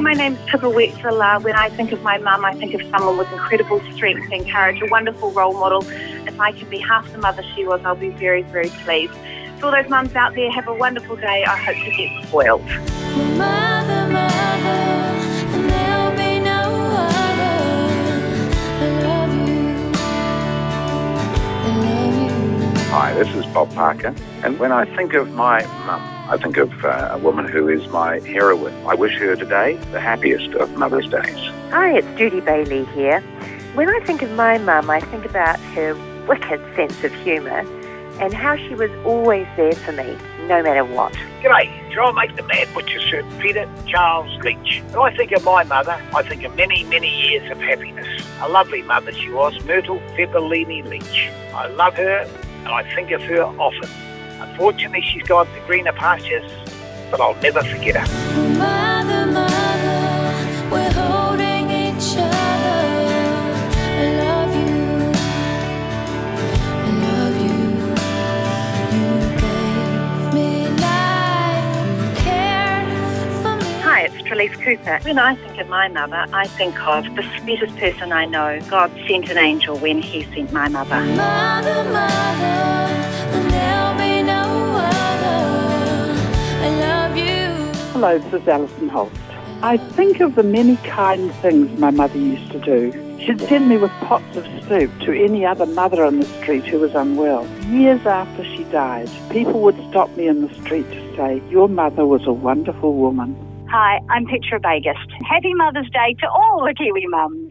my name's Pippa Wetzell. When I think of my mum, I think of someone with incredible strength and courage, a wonderful role model. If I can be half the mother she was, I'll be very, very pleased. To all those mums out there, have a wonderful day. I hope you get spoiled. Mother, mother, and there'll be no other. I love you. I love you. Hi, this is Bob Parker, and when I think of my mum, I think of uh, a woman who is my heroine. I wish her today the happiest of Mother's Days. Hi, it's Judy Bailey here. When I think of my mum, I think about her wicked sense of humour and how she was always there for me, no matter what. G'day, try and make the Mad Butcher shirt Peter Charles Leitch. When I think of my mother, I think of many, many years of happiness. A lovely mother she was, Myrtle Febellini Leitch. I love her and I think of her often. Unfortunately, she's gone to greener pastures, but I'll never forget her. Mother, mother, we're holding each other. I love you. I love you. You gave me life. You cared for me. Hi, it's Trelise Cooper. When I think of my mother, I think of the sweetest person I know. God sent an angel when He sent my mother. Mother, mother, Hello, this is Alison Holt. I think of the many kind things my mother used to do. She'd send me with pots of soup to any other mother on the street who was unwell. Years after she died, people would stop me in the street to say, Your mother was a wonderful woman. Hi, I'm Petra Bagust. Happy Mother's Day to all the Kiwi mums.